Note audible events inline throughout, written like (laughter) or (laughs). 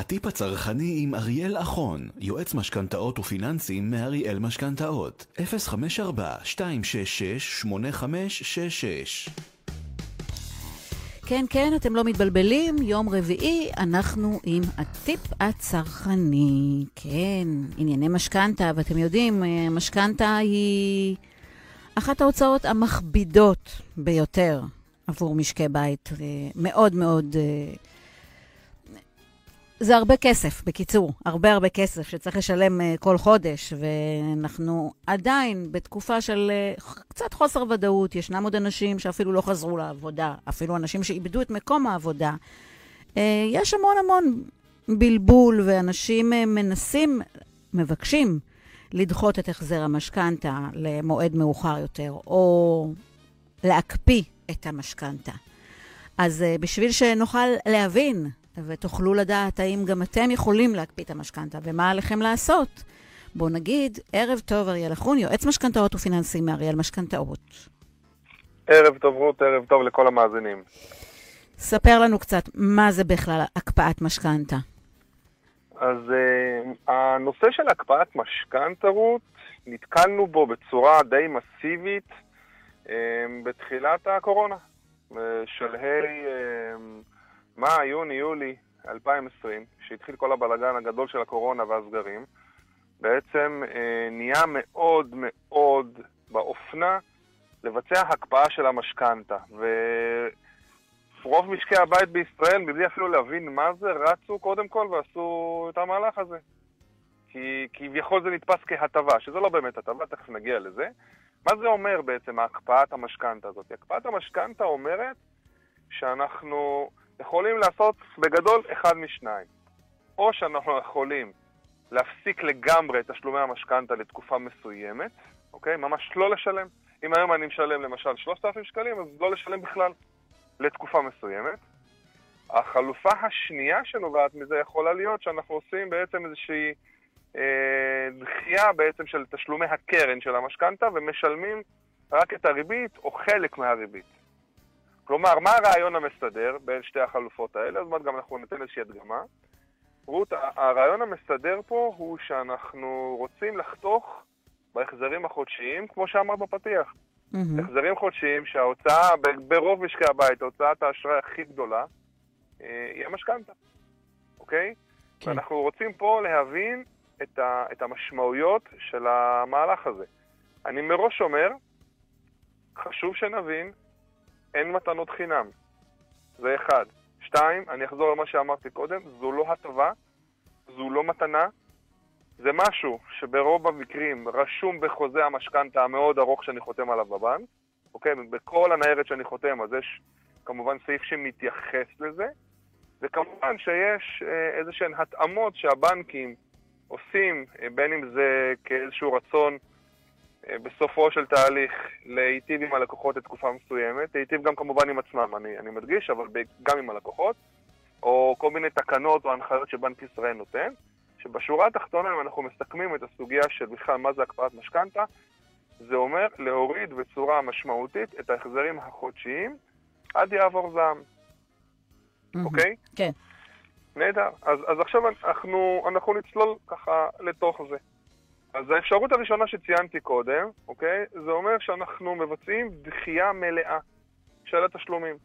הטיפ הצרכני עם אריאל אחון, יועץ משכנתאות ופיננסים מאריאל משכנתאות, 054-266-8566 כן, כן, אתם לא מתבלבלים, יום רביעי אנחנו עם הטיפ הצרכני. כן, ענייני משכנתה, ואתם יודעים, אה, משכנתה היא אחת ההוצאות המכבידות ביותר עבור משקי בית. אה, מאוד מאוד... אה, זה הרבה כסף, בקיצור, הרבה הרבה כסף שצריך לשלם uh, כל חודש, ואנחנו עדיין בתקופה של uh, קצת חוסר ודאות. ישנם עוד אנשים שאפילו לא חזרו לעבודה, אפילו אנשים שאיבדו את מקום העבודה. Uh, יש המון המון בלבול, ואנשים מנסים, מבקשים, לדחות את החזר המשכנתה למועד מאוחר יותר, או להקפיא את המשכנתה. אז בשביל שנוכל להבין ותוכלו לדעת האם גם אתם יכולים להקפיא את המשכנתה ומה עליכם לעשות. בואו נגיד, ערב טוב אריאל אחרון, יועץ משכנתאות ופיננסים מאריאל משכנתאות. ערב טוב רות, ערב טוב לכל המאזינים. ספר לנו קצת, מה זה בכלל הקפאת משכנתה? אז uh, הנושא של הקפאת משכנתה, רות, נתקלנו בו בצורה די מסיבית uh, בתחילת הקורונה. בשלהי uh, מאי, יוני, יולי 2020, כשהתחיל כל הבלגן הגדול של הקורונה והסגרים, בעצם אה, נהיה מאוד מאוד באופנה לבצע הקפאה של המשכנתה. ורוב משקי הבית בישראל, מבלי אפילו להבין מה זה, רצו קודם כל ועשו את המהלך הזה. כי כביכול זה נתפס כהטבה, שזה לא באמת הטבה, תכף נגיע לזה. מה זה אומר בעצם הקפאת המשכנתה הזאת? הקפאת המשכנתה אומרת שאנחנו יכולים לעשות בגדול אחד משניים. או שאנחנו יכולים להפסיק לגמרי את תשלומי המשכנתה לתקופה מסוימת, אוקיי? ממש לא לשלם. אם היום אני משלם למשל 3,000 שקלים, אז לא לשלם בכלל לתקופה מסוימת. החלופה השנייה שנובעת מזה יכולה להיות שאנחנו עושים בעצם איזושהי אה, דחייה בעצם של תשלומי הקרן של המשכנתה ומשלמים רק את הריבית או חלק מהריבית. כלומר, מה הרעיון המסדר בין שתי החלופות האלה? אז עוד גם אנחנו ניתן איזושהי הדגמה. רות, הרעיון המסדר פה הוא שאנחנו רוצים לחתוך בהחזרים החודשיים, כמו שאמרת בפתיח. Mm-hmm. החזרים חודשיים שההוצאה, ברוב משקי הבית, הוצאת האשראי הכי גדולה, אה, היא המשכנתה, אוקיי? כן. ואנחנו רוצים פה להבין את, ה, את המשמעויות של המהלך הזה. אני מראש אומר, חשוב שנבין אין מתנות חינם. זה אחד. שתיים, אני אחזור למה שאמרתי קודם, זו לא הטבה, זו לא מתנה, זה משהו שברוב המקרים רשום בחוזה המשכנתה המאוד ארוך שאני חותם עליו בבנק, אוקיי? בכל הניירת שאני חותם, אז יש כמובן סעיף שמתייחס לזה, וכמובן שיש אה, איזה שהן התאמות שהבנקים עושים, אה, בין אם זה כאיזשהו רצון בסופו של תהליך להיטיב עם הלקוחות לתקופה מסוימת, להיטיב גם כמובן עם עצמם, אני, אני מדגיש, אבל גם עם הלקוחות, או כל מיני תקנות או הנחיות שבנק ישראל נותן, שבשורה התחתונה, אם אנחנו מסכמים את הסוגיה של בכלל מה זה הקפאת משכנתה, זה אומר להוריד בצורה משמעותית את ההחזרים החודשיים עד יעבור זעם. אוקיי? Mm-hmm. כן. נהדר. אז, אז עכשיו אנחנו, אנחנו נצלול ככה לתוך זה. אז האפשרות הראשונה שציינתי קודם, אוקיי, זה אומר שאנחנו מבצעים דחייה מלאה של התשלומים.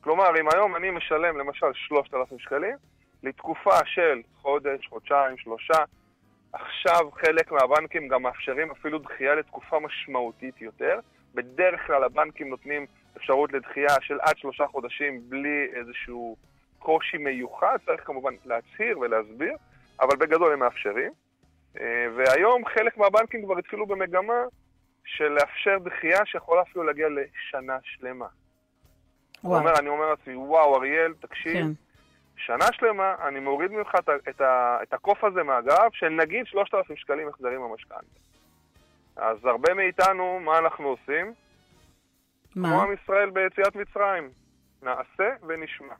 כלומר, אם היום אני משלם למשל 3,000 שקלים, לתקופה של חודש, חודשיים, שלושה, עכשיו חלק מהבנקים גם מאפשרים אפילו דחייה לתקופה משמעותית יותר. בדרך כלל הבנקים נותנים אפשרות לדחייה של עד שלושה חודשים בלי איזשהו קושי מיוחד, צריך כמובן להצהיר ולהסביר, אבל בגדול הם מאפשרים. אה, והיום חלק מהבנקים כבר התחילו במגמה של לאפשר דחייה שיכולה אפילו להגיע לשנה שלמה. וואו. אומר, אני אומר לעצמי, וואו, אריאל, תקשיב, כן. שנה שלמה אני מוריד ממך את, את, את הקוף הזה מהגב של נגיד 3,000 שקלים החזרים במשכנתה. אז הרבה מאיתנו, מה אנחנו עושים? מה? כמו עם ישראל ביציאת מצרים, נעשה ונשמע.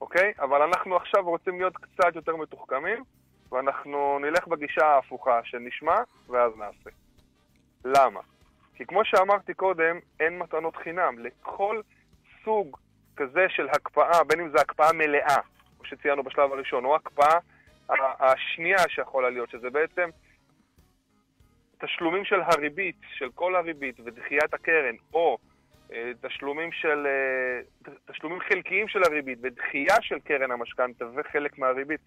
אוקיי? אבל אנחנו עכשיו רוצים להיות קצת יותר מתוחכמים, ואנחנו נלך בגישה ההפוכה של נשמע ואז נעשה. למה? כי כמו שאמרתי קודם, אין מתנות חינם. לכל סוג כזה של הקפאה, בין אם זה הקפאה מלאה, או שציינו בשלב הראשון, או הקפאה השנייה שיכולה להיות, שזה בעצם תשלומים של הריבית, של כל הריבית ודחיית הקרן, או אה, תשלומים, של, אה, תשלומים חלקיים של הריבית ודחייה של קרן המשכנתה וחלק מהריבית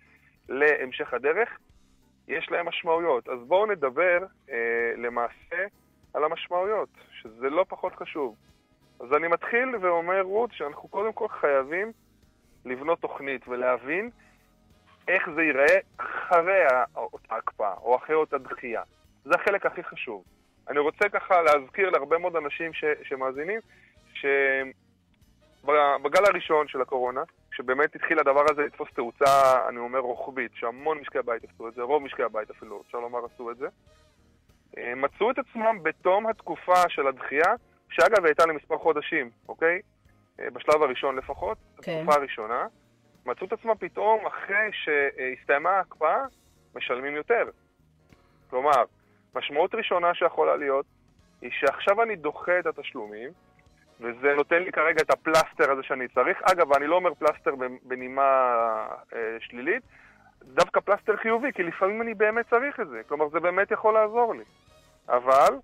להמשך הדרך, יש להם משמעויות. אז בואו נדבר אה, למעשה על המשמעויות, שזה לא פחות חשוב. אז אני מתחיל ואומר, רות, שאנחנו קודם כל חייבים לבנות תוכנית ולהבין איך זה ייראה אחרי אותה הקפאה או אחרי אותה דחייה. זה החלק הכי חשוב. אני רוצה ככה להזכיר להרבה מאוד אנשים ש, שמאזינים, שבגל הראשון של הקורונה, כשבאמת התחיל הדבר הזה לתפוס תאוצה, אני אומר, רוחבית, שהמון משקי הבית עשו את זה, רוב משקי הבית אפילו, אפשר לומר, עשו את זה, אה, מצאו את עצמם בתום התקופה של הדחייה, שאגב הייתה למספר חודשים, אוקיי? אה, בשלב הראשון לפחות, כן. התקופה הראשונה, מצאו את עצמם פתאום, אחרי שהסתיימה ההקפאה, משלמים יותר. כלומר, משמעות ראשונה שיכולה להיות, היא שעכשיו אני דוחה את התשלומים, וזה נותן לי כרגע את הפלסטר הזה שאני צריך. אגב, אני לא אומר פלסטר בנימה אה, שלילית, דווקא פלסטר חיובי, כי לפעמים אני באמת צריך את זה. כלומר, זה באמת יכול לעזור לי. אבל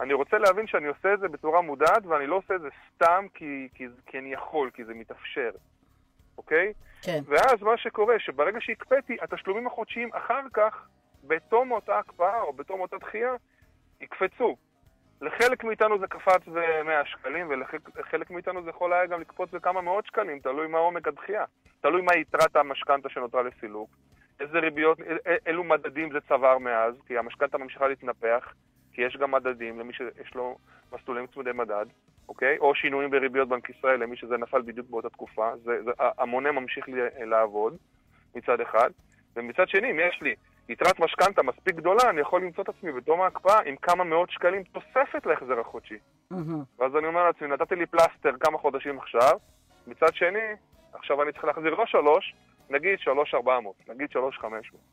אני רוצה להבין שאני עושה את זה בצורה מודעת, ואני לא עושה את זה סתם כי, כי, כי אני יכול, כי זה מתאפשר. אוקיי? כן. ואז מה שקורה, שברגע שהקפאתי, התשלומים החודשיים אחר כך, בתום אותה הקפאה או בתום אותה דחייה, יקפצו. לחלק מאיתנו זה קפץ ב-100 שקלים, ולחלק מאיתנו זה יכול היה גם לקפוץ בכמה מאות שקלים, תלוי מה עומק הדחייה. תלוי מה יתרת המשכנתה שנותרה לסילוק, איזה ריביות, אילו מדדים זה צבר מאז, כי המשכנתה ממשיכה להתנפח, כי יש גם מדדים למי שיש לו מסלולים צמודי מדד, אוקיי? או שינויים בריביות בנק ישראל למי שזה נפל בדיוק באותה תקופה. זה, זה, המונה ממשיך לעבוד מצד אחד, ומצד שני, אם יש לי יתרת משכנתה מספיק גדולה, אני יכול למצוא את עצמי בתום ההקפאה עם כמה מאות שקלים תוספת להחזר החודשי. Mm-hmm. ואז אני אומר לעצמי, נתתי לי פלסטר כמה חודשים עכשיו, מצד שני, עכשיו אני צריך להחזיר לא שלוש, נגיד שלוש ארבע מאות, נגיד שלוש חמש מאות.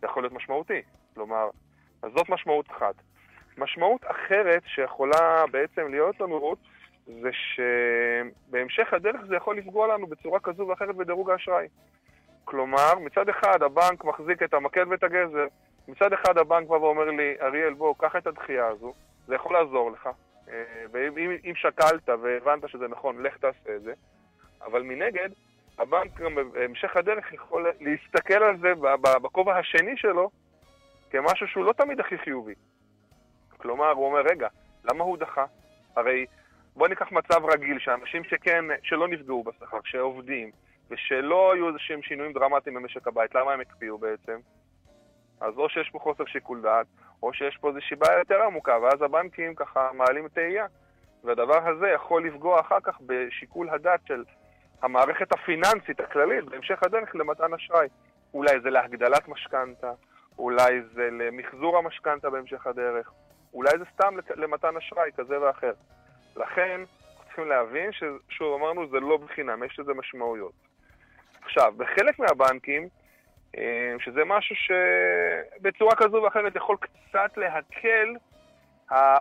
זה יכול להיות משמעותי. כלומר, אז זאת משמעות אחת. משמעות אחרת שיכולה בעצם להיות לנו רות, זה שבהמשך הדרך זה יכול לפגוע לנו בצורה כזו ואחרת בדירוג האשראי. כלומר, מצד אחד הבנק מחזיק את המקל ואת הגזר, מצד אחד הבנק בא ואומר לי, אריאל, בוא, קח את הדחייה הזו, זה יכול לעזור לך, אה, ואם שקלת והבנת שזה נכון, לך תעשה את זה, אבל מנגד, הבנק גם בהמשך הדרך יכול להסתכל על זה בכובע השני שלו כמשהו שהוא לא תמיד הכי חיובי. כלומר, הוא אומר, רגע, למה הוא דחה? הרי בוא ניקח מצב רגיל, שאנשים שכן, שלא נפגעו בשכר, שעובדים, ושלא היו איזה שהם שינויים דרמטיים במשק הבית, למה הם הקפיאו בעצם? אז או שיש פה חוסר שיקול דעת, או שיש פה איזושהי בעיה יותר עמוקה, ואז הבנקים ככה מעלים תהייה. והדבר הזה יכול לפגוע אחר כך בשיקול הדעת של המערכת הפיננסית הכללית בהמשך הדרך למתן אשראי. אולי זה להגדלת משכנתה, אולי זה למחזור המשכנתה בהמשך הדרך, אולי זה סתם למתן אשראי כזה ואחר. לכן, צריכים להבין ששוב אמרנו, זה לא בחינם, יש לזה משמעויות. עכשיו, בחלק מהבנקים, אה, שזה משהו שבצורה כזו ואחרת יכול קצת להקל,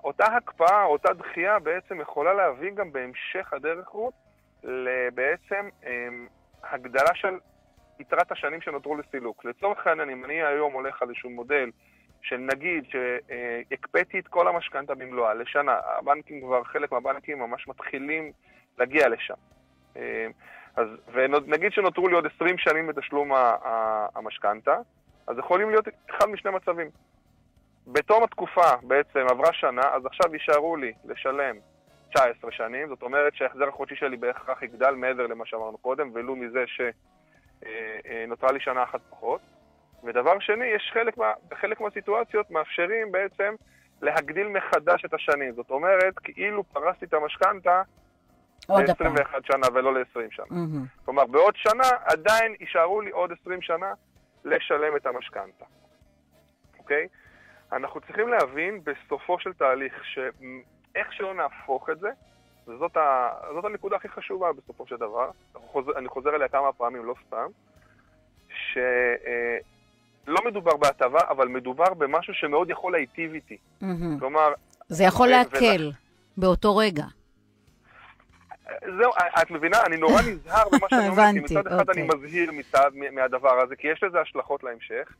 אותה הקפאה, אותה דחייה בעצם יכולה להביא גם בהמשך הדרך רות לבעצם אה, הגדלה של יתרת השנים שנותרו לסילוק. לצורך העניין, אם אני היום הולך על איזשהו מודל של נגיד שהקפאתי את כל המשכנתה במלואה לשנה, הבנקים כבר, חלק מהבנקים ממש מתחילים להגיע לשם. אה, אז, ונגיד שנותרו לי עוד 20 שנים בתשלום המשכנתה, אז יכולים להיות אחד משני מצבים. בתום התקופה בעצם עברה שנה, אז עכשיו יישארו לי לשלם 19 שנים, זאת אומרת שההחזר החודשי שלי בהכרח יגדל מעבר למה שאמרנו קודם, ולו מזה שנותרה לי שנה אחת פחות. ודבר שני, יש חלק, מה, חלק מהסיטואציות מאפשרים בעצם להגדיל מחדש את השנים. זאת אומרת, כאילו פרסתי את המשכנתה ל-21 שנה ולא ל-20 שנה. Mm-hmm. כלומר, בעוד שנה עדיין יישארו לי עוד 20 שנה לשלם את המשכנתה. אוקיי? אנחנו צריכים להבין בסופו של תהליך שאיך שלא נהפוך את זה, וזאת ה... הנקודה הכי חשובה בסופו של דבר, חוזר, אני חוזר אליה כמה פעמים, לא סתם, ש... אה, לא מדובר בהטבה, אבל מדובר במשהו שמאוד יכול להיטיב איתי. Mm-hmm. כלומר... זה יכול להקל ו- באותו רגע. זהו, את מבינה? אני נורא (laughs) נזהר במה שאני אומר, כי מצד אחד אני אוקיי. מזהיר מצד, מהדבר הזה, כי יש לזה השלכות להמשך,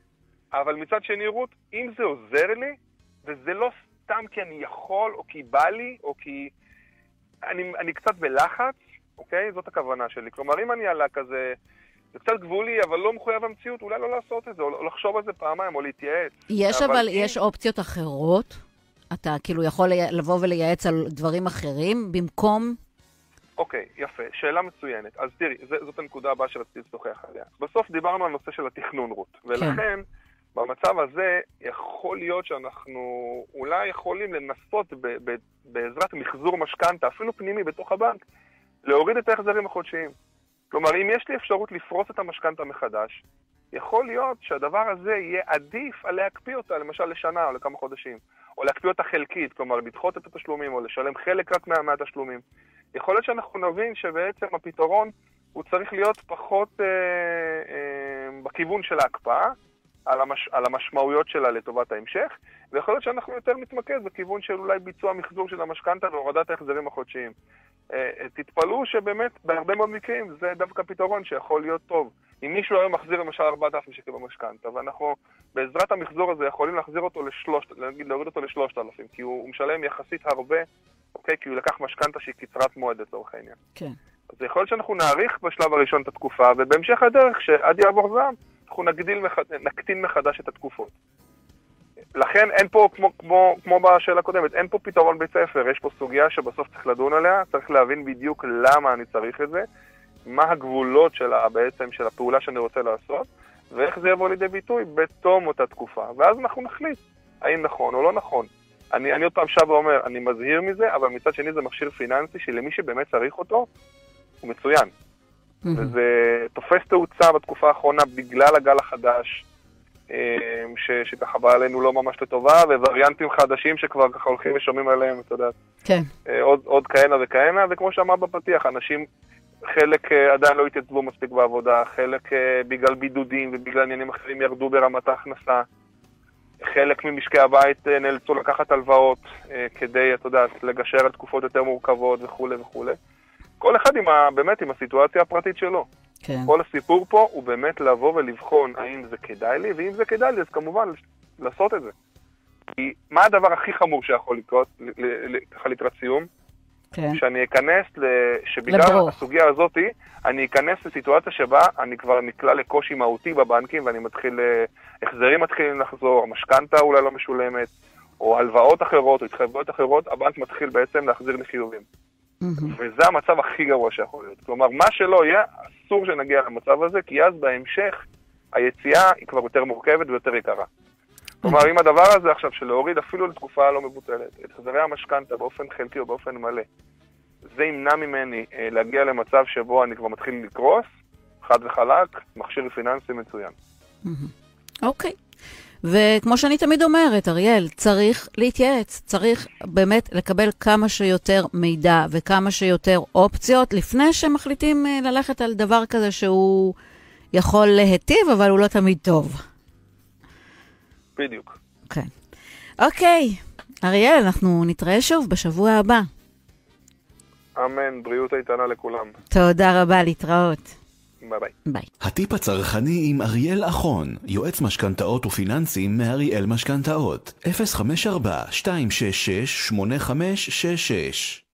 אבל מצד שני, רות, אם זה עוזר לי, וזה לא סתם כי אני יכול, או כי בא לי, או כי אני, אני קצת בלחץ, אוקיי? זאת הכוונה שלי. כלומר, אם אני עלה כזה, זה קצת גבולי, אבל לא מחויב המציאות, אולי לא לעשות את זה, או לחשוב על זה פעמיים, או להתייעץ. יש אבל אבל, יש אופציות אחרות? אתה כאילו יכול לבוא ולייעץ על דברים אחרים במקום... אוקיי, יפה. שאלה מצוינת. אז תראי, זה, זאת הנקודה הבאה שרציתי לשוחח עליה. בסוף דיברנו על נושא של התכנון, רות. ולכן, במצב הזה, יכול להיות שאנחנו אולי יכולים לנסות ב, ב, בעזרת מחזור משכנתה, אפילו פנימי בתוך הבנק, להוריד את ההחזרים החודשיים. כלומר, אם יש לי אפשרות לפרוס את המשכנתה מחדש, יכול להיות שהדבר הזה יהיה עדיף על להקפיא אותה, למשל לשנה או לכמה חודשים, או להקפיא אותה חלקית, כלומר לדחות את התשלומים או לשלם חלק רק מה, מהתשלומים. יכול להיות שאנחנו נבין שבעצם הפתרון הוא צריך להיות פחות אה, אה, בכיוון של ההקפאה, על, המש, על המשמעויות שלה לטובת ההמשך, ויכול להיות שאנחנו יותר נתמקד בכיוון של אולי ביצוע מחזור של המשכנתה והורדת ההחזרים החודשיים. אה, אה, תתפלאו שבאמת בהרבה מאוד מקרים זה דווקא פתרון שיכול להיות טוב. אם מישהו היום מחזיר למשל 4,000 שקל במשכנתה, ואנחנו בעזרת המחזור הזה יכולים להחזיר אותו לשלושת, נגיד להוריד אותו לשלושת אלפים, כי הוא, הוא משלם יחסית הרבה, אוקיי? כי הוא לקח משכנתה שהיא קצרת מועד לצורך העניין. כן. אז יכול להיות שאנחנו נאריך בשלב הראשון את התקופה, ובהמשך הדרך, שעד יעבור זעם, אנחנו נגדיל. נקטין מחדש את התקופות. לכן אין פה, כמו, כמו, כמו בשאלה הקודמת, אין פה פתרון בית ספר, יש פה סוגיה שבסוף צריך לדון עליה, צריך להבין בדיוק למה אני צריך את זה, מה הגבולות שלה, בעצם של הפעולה שאני רוצה לעשות, ואיך זה יבוא לידי ביטוי בתום אותה תקופה. ואז אנחנו נחליט האם נכון או לא נכון. אני, אני עוד פעם שב ואומר, אני מזהיר מזה, אבל מצד שני זה מכשיר פיננסי שלמי שבאמת צריך אותו, הוא מצוין. וזה תופס תאוצה בתקופה האחרונה בגלל הגל החדש, ש, שככה בא עלינו לא ממש לטובה, ווריאנטים חדשים שכבר ככה הולכים ושומעים עליהם, את יודעת, כן. אה, עוד, עוד כהנה וכהנה, וכמו שאמר בפתיח, אנשים, חלק אה, עדיין לא התייצבו מספיק בעבודה, חלק אה, בגלל בידודים ובגלל עניינים אחרים ירדו ברמת ההכנסה, חלק ממשקי הבית נאלצו לקחת הלוואות כדי, את יודעת, לגשר על תקופות יותר מורכבות וכולי וכולי. כל אחד עם ה, באמת עם הסיטואציה הפרטית שלו. כן. כל הסיפור פה הוא באמת לבוא ולבחון האם זה כדאי לי, ואם זה כדאי לי, אז כמובן לעשות את זה. כי מה הדבר הכי חמור שיכול לקרות, ככה לקראת סיום? כן. שאני אכנס, ל... שבגלל לברוך. הסוגיה הזאתי, אני אכנס לסיטואציה שבה אני כבר נקלע לקושי מהותי בבנקים, ואני מתחיל, אה, החזרים מתחילים לחזור, המשכנתה אולי לא משולמת, או הלוואות אחרות, או התחייבויות אחרות, הבנק מתחיל בעצם להחזיר לי חיובים. וזה המצב הכי גרוע שיכול להיות. כלומר, מה שלא יהיה, אסור שנגיע למצב הזה, כי אז בהמשך היציאה היא כבר יותר מורכבת ויותר יקרה. כלומר, אם הדבר הזה עכשיו של להוריד אפילו לתקופה לא מבוטלת את החזרי המשכנתה באופן חלקי או באופן מלא, זה ימנע ממני אה, להגיע למצב שבו אני כבר מתחיל לקרוס, חד וחלק, מכשיר פיננסי מצוין. אוקיי. וכמו שאני תמיד אומרת, אריאל, צריך להתייעץ, צריך באמת לקבל כמה שיותר מידע וכמה שיותר אופציות לפני שמחליטים אה, ללכת על דבר כזה שהוא יכול להיטיב, אבל הוא לא תמיד טוב. בדיוק. כן. אוקיי, אריאל, אנחנו נתראה שוב בשבוע הבא. אמן, בריאות איתנה לכולם. תודה רבה, להתראות. Bye bye. Bye. הטיפ הצרכני עם אריאל אחון, יועץ משכנתאות ופיננסים מאריאל משכנתאות, 054-266-8566